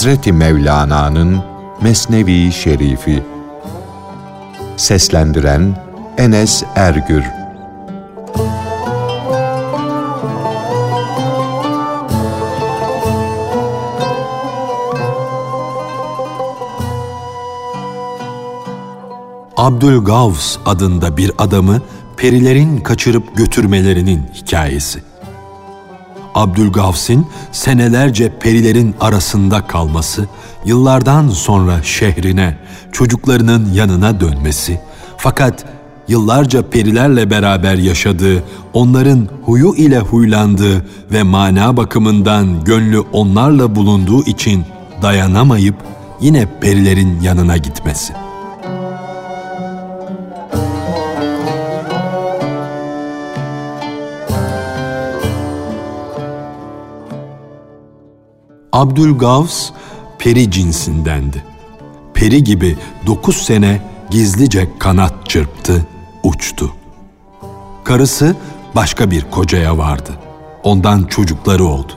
Hazreti Mevlana'nın Mesnevi Şerifi Seslendiren Enes Ergür Abdülgavs adında bir adamı perilerin kaçırıp götürmelerinin hikayesi. Abdülgavs'in senelerce perilerin arasında kalması, yıllardan sonra şehrine, çocuklarının yanına dönmesi, fakat yıllarca perilerle beraber yaşadığı, onların huyu ile huylandığı ve mana bakımından gönlü onlarla bulunduğu için dayanamayıp yine perilerin yanına gitmesi.'' Abdülgavs peri cinsindendi. Peri gibi dokuz sene gizlice kanat çırptı, uçtu. Karısı başka bir kocaya vardı. Ondan çocukları oldu.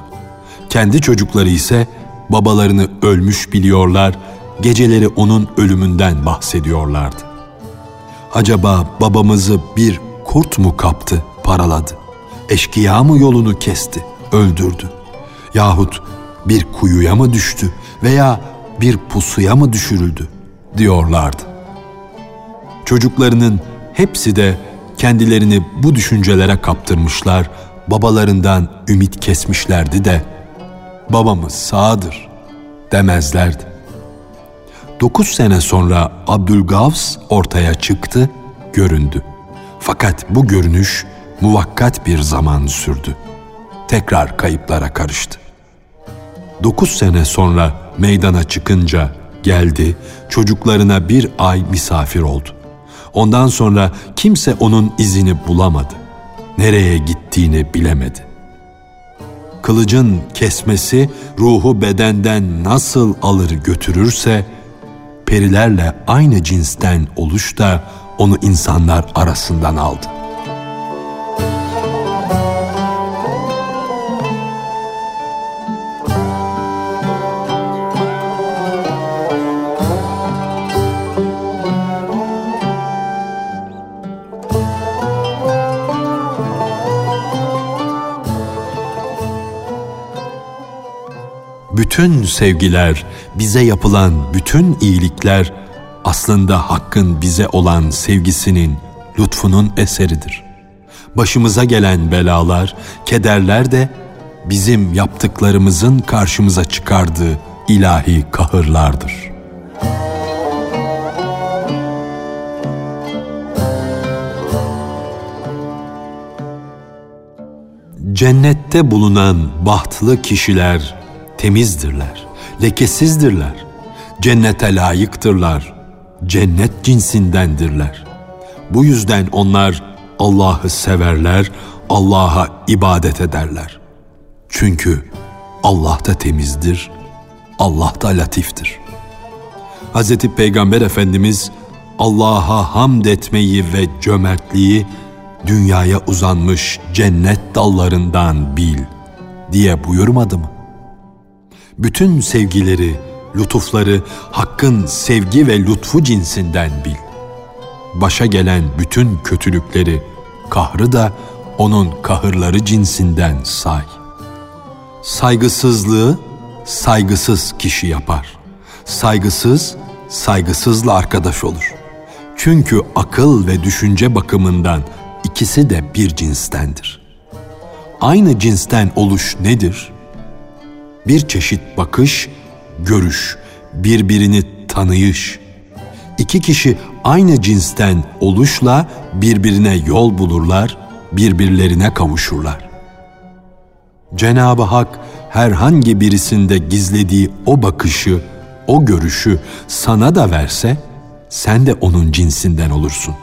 Kendi çocukları ise babalarını ölmüş biliyorlar, geceleri onun ölümünden bahsediyorlardı. Acaba babamızı bir kurt mu kaptı, paraladı? Eşkıya mı yolunu kesti, öldürdü? Yahut bir kuyuya mı düştü veya bir pusuya mı düşürüldü diyorlardı. Çocuklarının hepsi de kendilerini bu düşüncelere kaptırmışlar, babalarından ümit kesmişlerdi de babamız sağdır demezlerdi. Dokuz sene sonra Abdülgavs ortaya çıktı, göründü. Fakat bu görünüş muvakkat bir zaman sürdü. Tekrar kayıplara karıştı. Dokuz sene sonra meydana çıkınca geldi, çocuklarına bir ay misafir oldu. Ondan sonra kimse onun izini bulamadı. Nereye gittiğini bilemedi. Kılıcın kesmesi ruhu bedenden nasıl alır götürürse, perilerle aynı cinsten oluş da onu insanlar arasından aldı. Bütün sevgiler, bize yapılan bütün iyilikler aslında Hakk'ın bize olan sevgisinin, lütfunun eseridir. Başımıza gelen belalar, kederler de bizim yaptıklarımızın karşımıza çıkardığı ilahi kahırlardır. Cennette bulunan bahtlı kişiler temizdirler, lekesizdirler, cennete layıktırlar, cennet cinsindendirler. Bu yüzden onlar Allah'ı severler, Allah'a ibadet ederler. Çünkü Allah da temizdir, Allah da latiftir. Hz. Peygamber Efendimiz Allah'a hamd etmeyi ve cömertliği dünyaya uzanmış cennet dallarından bil diye buyurmadı mı? Bütün sevgileri, lütufları Hakk'ın sevgi ve lütfu cinsinden bil. Başa gelen bütün kötülükleri, kahrı da onun kahırları cinsinden say. Saygısızlığı saygısız kişi yapar. Saygısız, saygısızla arkadaş olur. Çünkü akıl ve düşünce bakımından ikisi de bir cinstendir. Aynı cinsten oluş nedir? Bir çeşit bakış, görüş, birbirini tanıyış. İki kişi aynı cinsten oluşla birbirine yol bulurlar, birbirlerine kavuşurlar. Cenab-ı Hak herhangi birisinde gizlediği o bakışı, o görüşü sana da verse, sen de onun cinsinden olursun.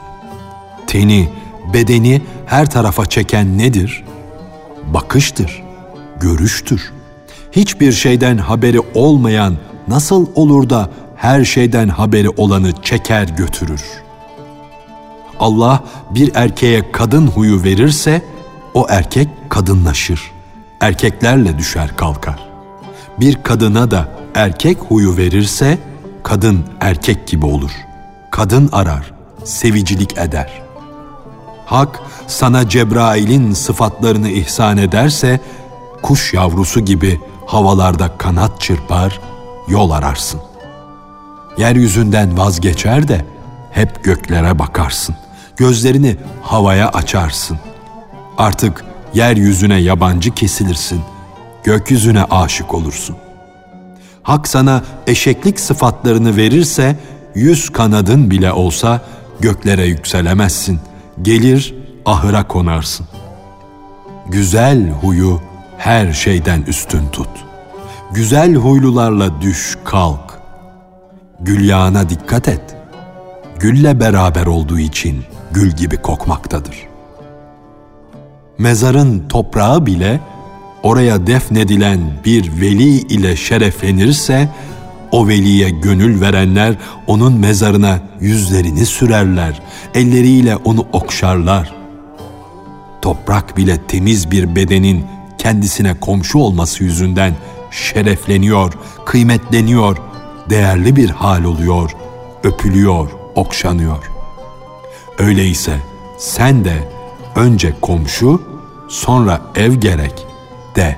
Teni, bedeni her tarafa çeken nedir? Bakıştır, görüştür.'' Hiçbir şeyden haberi olmayan nasıl olur da her şeyden haberi olanı çeker götürür? Allah bir erkeğe kadın huyu verirse o erkek kadınlaşır. Erkeklerle düşer kalkar. Bir kadına da erkek huyu verirse kadın erkek gibi olur. Kadın arar, sevicilik eder. Hak sana Cebrail'in sıfatlarını ihsan ederse kuş yavrusu gibi havalarda kanat çırpar, yol ararsın. Yeryüzünden vazgeçer de hep göklere bakarsın. Gözlerini havaya açarsın. Artık yeryüzüne yabancı kesilirsin. Gökyüzüne aşık olursun. Hak sana eşeklik sıfatlarını verirse yüz kanadın bile olsa göklere yükselemezsin. Gelir ahıra konarsın. Güzel huyu her şeyden üstün tut. Güzel huylularla düş kalk. Gülyağına dikkat et. Gülle beraber olduğu için gül gibi kokmaktadır. Mezarın toprağı bile oraya defnedilen bir veli ile şereflenirse o veliye gönül verenler onun mezarına yüzlerini sürerler, elleriyle onu okşarlar. Toprak bile temiz bir bedenin kendisine komşu olması yüzünden şerefleniyor, kıymetleniyor, değerli bir hal oluyor, öpülüyor, okşanıyor. Öyleyse sen de önce komşu, sonra ev gerek de.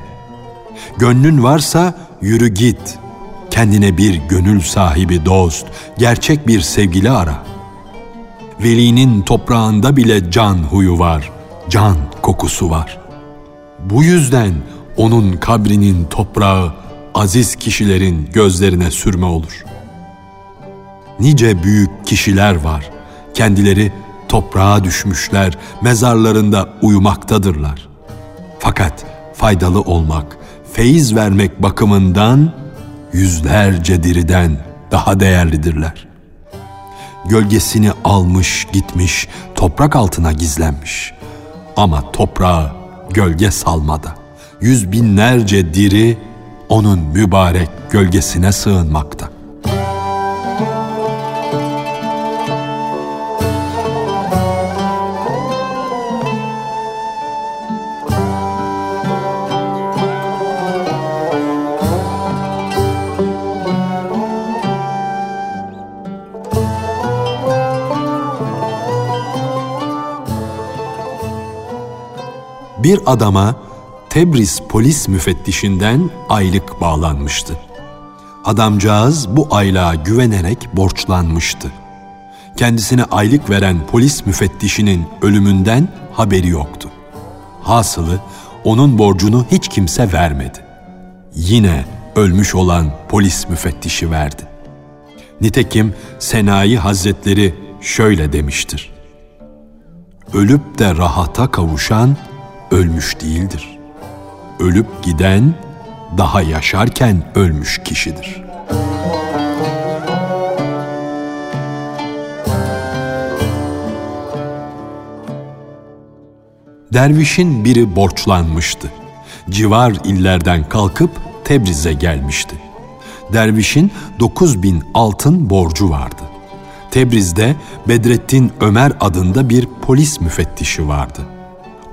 Gönlün varsa yürü git. Kendine bir gönül sahibi dost, gerçek bir sevgili ara. Velinin toprağında bile can huyu var, can kokusu var. Bu yüzden onun kabrinin toprağı aziz kişilerin gözlerine sürme olur. Nice büyük kişiler var. Kendileri toprağa düşmüşler, mezarlarında uyumaktadırlar. Fakat faydalı olmak, feyiz vermek bakımından yüzlerce diriden daha değerlidirler. Gölgesini almış gitmiş, toprak altına gizlenmiş. Ama toprağı gölge salmada. Yüz binlerce diri onun mübarek gölgesine sığınmakta. Bir adama Tebriz polis müfettişinden aylık bağlanmıştı. Adamcağız bu aylığa güvenerek borçlanmıştı. Kendisine aylık veren polis müfettişinin ölümünden haberi yoktu. Hasılı onun borcunu hiç kimse vermedi. Yine ölmüş olan polis müfettişi verdi. Nitekim Senayi Hazretleri şöyle demiştir. Ölüp de rahata kavuşan ölmüş değildir. Ölüp giden daha yaşarken ölmüş kişidir. Dervişin biri borçlanmıştı. Civar illerden kalkıp Tebriz'e gelmişti. Dervişin 9 bin altın borcu vardı. Tebriz'de Bedrettin Ömer adında bir polis müfettişi vardı.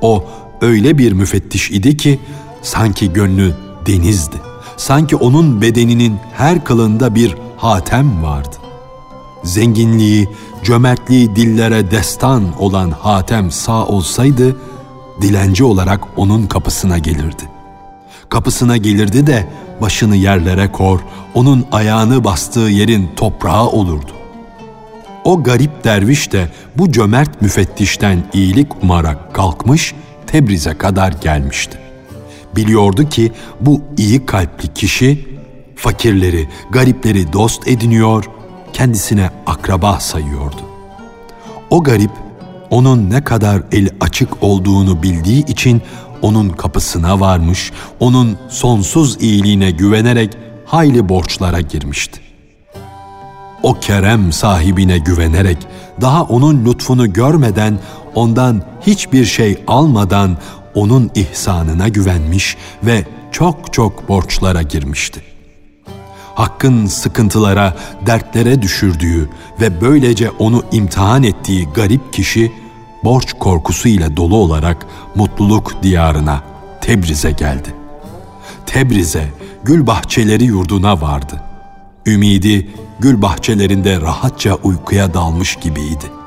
O öyle bir müfettiş idi ki sanki gönlü denizdi. Sanki onun bedeninin her kılında bir hatem vardı. Zenginliği, cömertliği dillere destan olan hatem sağ olsaydı, dilenci olarak onun kapısına gelirdi. Kapısına gelirdi de başını yerlere kor, onun ayağını bastığı yerin toprağı olurdu. O garip derviş de bu cömert müfettişten iyilik umarak kalkmış, Tebriz'e kadar gelmişti. Biliyordu ki bu iyi kalpli kişi fakirleri, garipleri dost ediniyor, kendisine akraba sayıyordu. O garip onun ne kadar eli açık olduğunu bildiği için onun kapısına varmış, onun sonsuz iyiliğine güvenerek hayli borçlara girmişti. O kerem sahibine güvenerek daha onun lütfunu görmeden ondan hiçbir şey almadan onun ihsanına güvenmiş ve çok çok borçlara girmişti. Hakkın sıkıntılara, dertlere düşürdüğü ve böylece onu imtihan ettiği garip kişi borç korkusu ile dolu olarak mutluluk diyarına Tebriz'e geldi. Tebriz'e gül bahçeleri yurduna vardı. Ümidi gül bahçelerinde rahatça uykuya dalmış gibiydi.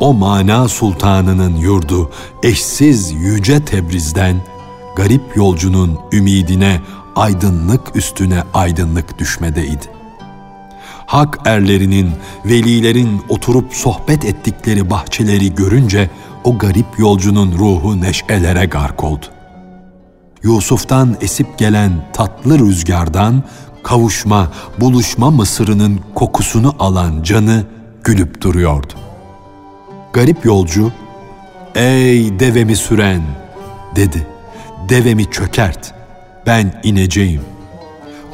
O mana sultanının yurdu eşsiz yüce Tebriz'den garip yolcunun ümidine aydınlık üstüne aydınlık düşmedeydi. Hak erlerinin, velilerin oturup sohbet ettikleri bahçeleri görünce o garip yolcunun ruhu neşelere gark oldu. Yusuf'tan esip gelen tatlı rüzgardan kavuşma, buluşma mısırının kokusunu alan canı gülüp duruyordu. Garip yolcu, ''Ey devemi süren'' dedi. ''Devemi çökert, ben ineceğim.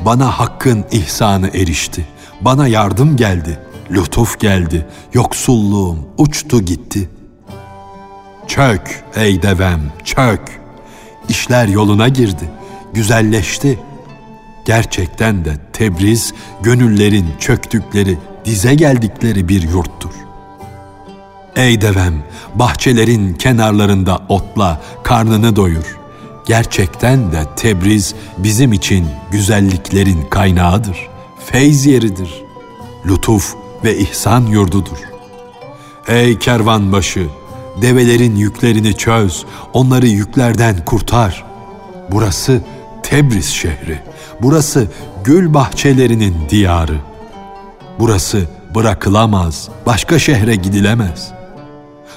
Bana hakkın ihsanı erişti, bana yardım geldi, lütuf geldi, yoksulluğum uçtu gitti.'' Çök ey devem, çök. İşler yoluna girdi, güzelleşti. Gerçekten de Tebriz, gönüllerin çöktükleri, dize geldikleri bir yurttur. Ey devem, bahçelerin kenarlarında otla, karnını doyur. Gerçekten de Tebriz bizim için güzelliklerin kaynağıdır, feyz yeridir, lütuf ve ihsan yurdudur. Ey kervanbaşı, develerin yüklerini çöz, onları yüklerden kurtar. Burası Tebriz şehri, burası gül bahçelerinin diyarı. Burası bırakılamaz, başka şehre gidilemez.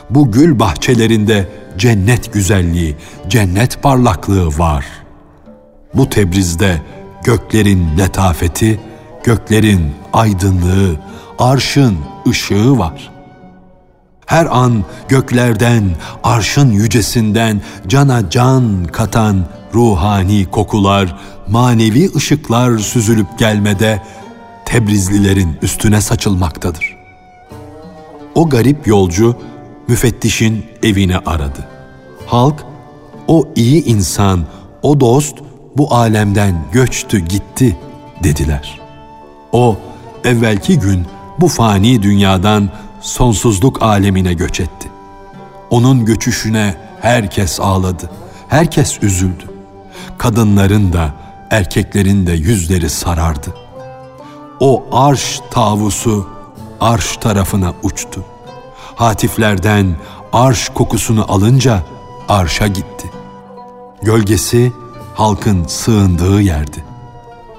Bu gül bahçelerinde cennet güzelliği, cennet parlaklığı var. Bu Tebriz'de göklerin letafeti, göklerin aydınlığı, arşın ışığı var.'' Her an göklerden, arşın yücesinden cana can katan ruhani kokular, manevi ışıklar süzülüp gelmede Tebrizlilerin üstüne saçılmaktadır. O garip yolcu müfettişin evini aradı. Halk, o iyi insan, o dost bu alemden göçtü gitti dediler. O evvelki gün bu fani dünyadan sonsuzluk alemine göç etti. Onun göçüşüne herkes ağladı, herkes üzüldü. Kadınların da erkeklerin de yüzleri sarardı. O arş tavusu arş tarafına uçtu. Hatiflerden arş kokusunu alınca arşa gitti. Gölgesi halkın sığındığı yerdi.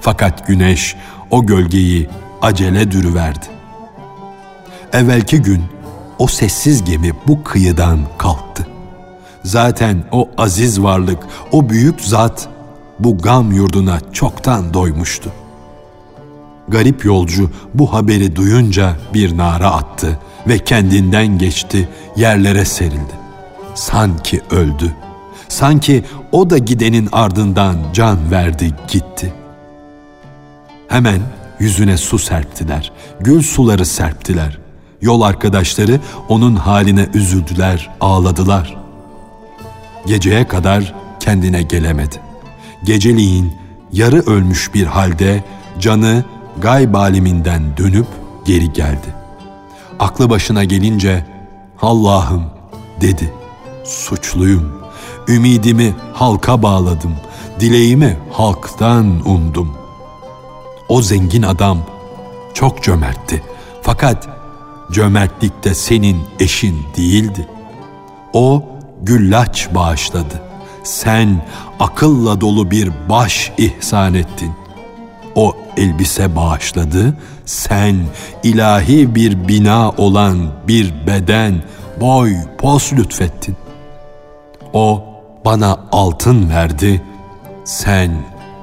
Fakat güneş o gölgeyi acele dürüverdi. Evvelki gün o sessiz gemi bu kıyıdan kalktı. Zaten o aziz varlık, o büyük zat bu gam yurduna çoktan doymuştu. Garip yolcu bu haberi duyunca bir nara attı ve kendinden geçti, yerlere serildi. Sanki öldü. Sanki o da gidenin ardından can verdi gitti. Hemen yüzüne su serptiler, gül suları serptiler. Yol arkadaşları onun haline üzüldüler, ağladılar. Geceye kadar kendine gelemedi. Geceliğin yarı ölmüş bir halde canı gayb aleminden dönüp geri geldi. Aklı başına gelince Allah'ım dedi. Suçluyum. Ümidimi halka bağladım. Dileğimi halktan umdum. O zengin adam çok cömertti. Fakat cömertlikte senin eşin değildi. O güllaç bağışladı. Sen akılla dolu bir baş ihsan ettin. O elbise bağışladı. Sen ilahi bir bina olan bir beden, boy, pos lütfettin. O bana altın verdi. Sen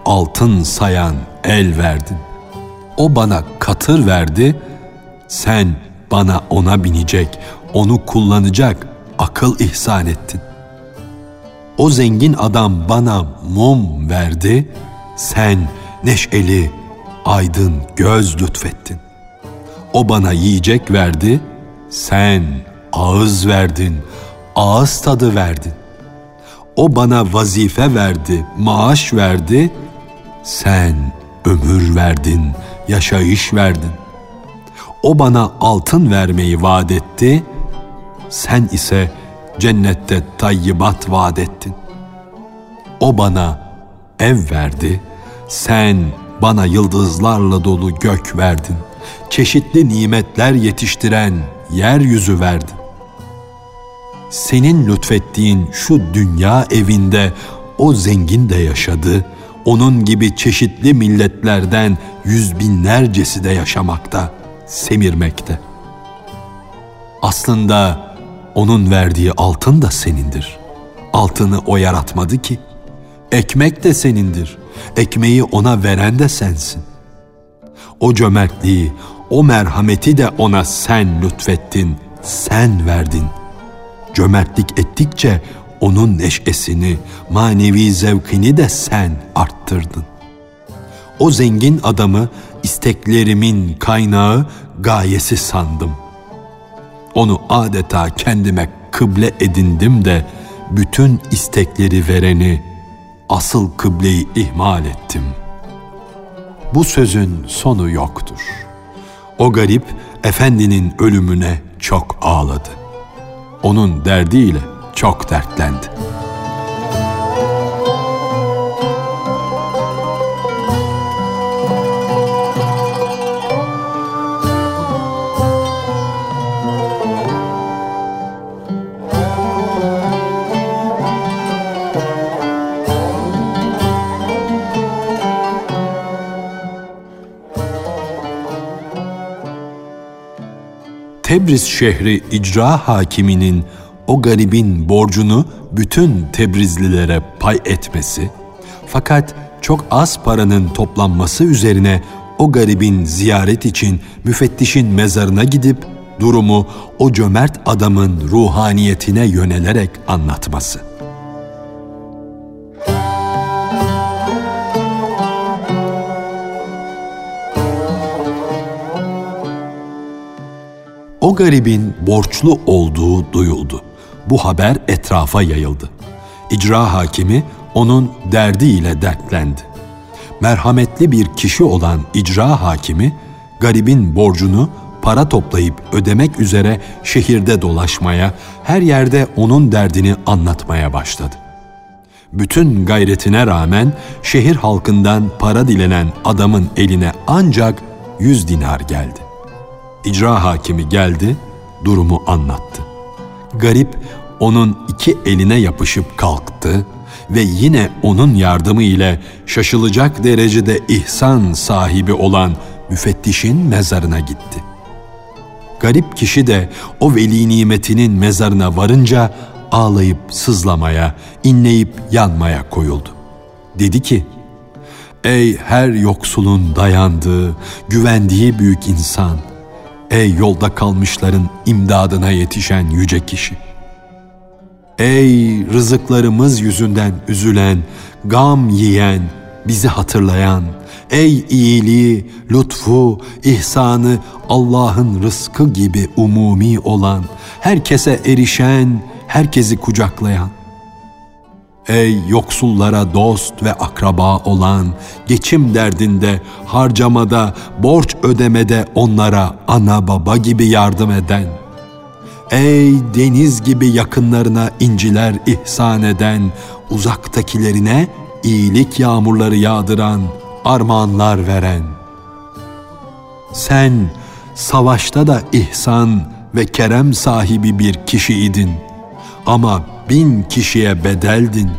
altın sayan el verdin. O bana katır verdi. Sen bana ona binecek, onu kullanacak akıl ihsan ettin. O zengin adam bana mum verdi, sen neşeli, aydın göz lütfettin. O bana yiyecek verdi, sen ağız verdin, ağız tadı verdin. O bana vazife verdi, maaş verdi, sen ömür verdin, yaşayış verdin. O bana altın vermeyi vaat etti, sen ise cennette tayyibat vaat ettin. O bana ev verdi, Sen bana yıldızlarla dolu gök verdin. Çeşitli nimetler yetiştiren yeryüzü verdin. Senin lütfettiğin şu dünya evinde o zengin de yaşadı, onun gibi çeşitli milletlerden yüz binlercesi de yaşamakta, semirmekte. Aslında onun verdiği altın da senindir. Altını o yaratmadı ki. Ekmek de senindir. Ekmeği ona veren de sensin. O cömertliği, o merhameti de ona sen lütfettin, sen verdin. Cömertlik ettikçe onun neşesini, manevi zevkini de sen arttırdın. O zengin adamı isteklerimin kaynağı, gayesi sandım. Onu adeta kendime kıble edindim de bütün istekleri vereni, asıl kıbleyi ihmal ettim. Bu sözün sonu yoktur. O garip efendinin ölümüne çok ağladı. Onun derdiyle çok dertlendi. Tebriz şehri icra hakiminin o garibin borcunu bütün Tebrizlilere pay etmesi, fakat çok az paranın toplanması üzerine o garibin ziyaret için müfettişin mezarına gidip durumu o cömert adamın ruhaniyetine yönelerek anlatması. Garibin borçlu olduğu duyuldu. Bu haber etrafa yayıldı. İcra hakimi onun derdiyle dertlendi. Merhametli bir kişi olan icra hakimi garibin borcunu para toplayıp ödemek üzere şehirde dolaşmaya, her yerde onun derdini anlatmaya başladı. Bütün gayretine rağmen şehir halkından para dilenen adamın eline ancak yüz dinar geldi. İcra hakimi geldi, durumu anlattı. Garip onun iki eline yapışıp kalktı ve yine onun yardımı ile şaşılacak derecede ihsan sahibi olan müfettişin mezarına gitti. Garip kişi de o veli nimetinin mezarına varınca ağlayıp sızlamaya, inleyip yanmaya koyuldu. Dedi ki, Ey her yoksulun dayandığı, güvendiği büyük insan, ey yolda kalmışların imdadına yetişen yüce kişi. Ey rızıklarımız yüzünden üzülen, gam yiyen, bizi hatırlayan, ey iyiliği, lütfu, ihsanı Allah'ın rızkı gibi umumi olan, herkese erişen, herkesi kucaklayan. Ey yoksullara dost ve akraba olan, geçim derdinde, harcamada, borç ödemede onlara ana baba gibi yardım eden.'' Ey deniz gibi yakınlarına inciler ihsan eden, uzaktakilerine iyilik yağmurları yağdıran, armağanlar veren. Sen savaşta da ihsan ve kerem sahibi bir kişiydin. Ama bin kişiye bedeldin.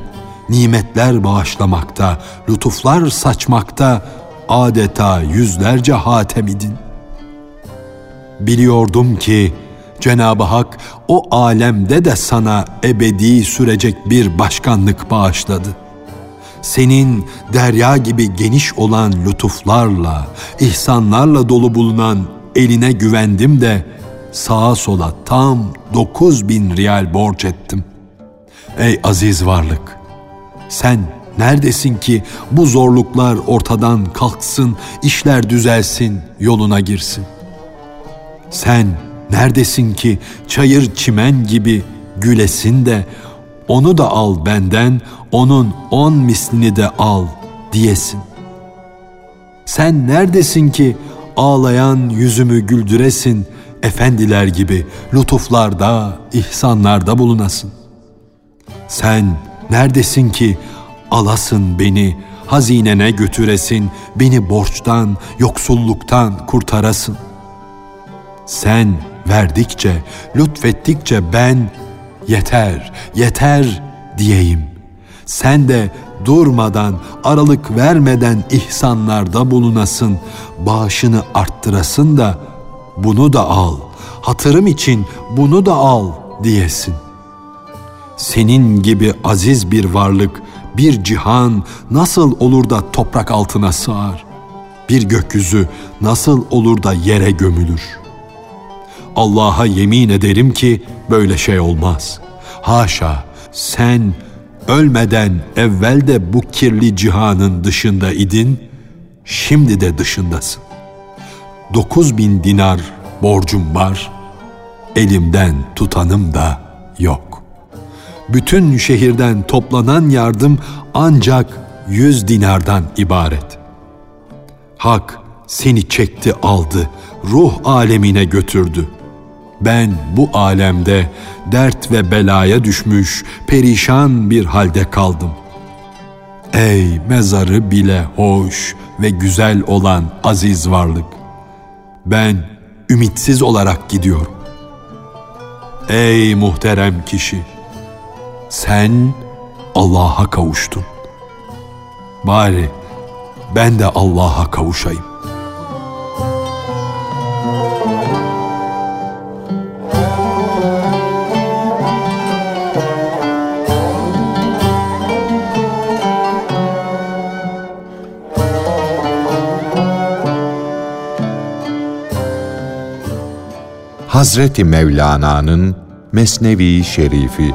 Nimetler bağışlamakta, lütuflar saçmakta, adeta yüzlerce hatem idin. Biliyordum ki Cenab-ı Hak o alemde de sana ebedi sürecek bir başkanlık bağışladı. Senin derya gibi geniş olan lütuflarla, ihsanlarla dolu bulunan eline güvendim de sağa sola tam dokuz bin riyal borç ettim. Ey aziz varlık! Sen neredesin ki bu zorluklar ortadan kalksın, işler düzelsin, yoluna girsin? Sen Neredesin ki çayır çimen gibi gülesin de onu da al benden, onun on mislini de al diyesin. Sen neredesin ki ağlayan yüzümü güldüresin, efendiler gibi lütuflarda, ihsanlarda bulunasın. Sen neredesin ki alasın beni, hazinene götüresin, beni borçtan, yoksulluktan kurtarasın. Sen verdikçe, lütfettikçe ben yeter, yeter diyeyim. Sen de durmadan, aralık vermeden ihsanlarda bulunasın, bağışını arttırasın da bunu da al, hatırım için bunu da al diyesin. Senin gibi aziz bir varlık, bir cihan nasıl olur da toprak altına sığar? Bir gökyüzü nasıl olur da yere gömülür? Allah'a yemin ederim ki böyle şey olmaz. Haşa sen ölmeden evvel de bu kirli cihanın dışında idin, şimdi de dışındasın. Dokuz bin dinar borcum var, elimden tutanım da yok. Bütün şehirden toplanan yardım ancak yüz dinardan ibaret. Hak seni çekti aldı, ruh alemine götürdü. Ben bu alemde dert ve belaya düşmüş, perişan bir halde kaldım. Ey mezarı bile hoş ve güzel olan aziz varlık! Ben ümitsiz olarak gidiyorum. Ey muhterem kişi! Sen Allah'a kavuştun. Bari ben de Allah'a kavuşayım. Hazreti Mevlana'nın Mesnevi Şerifi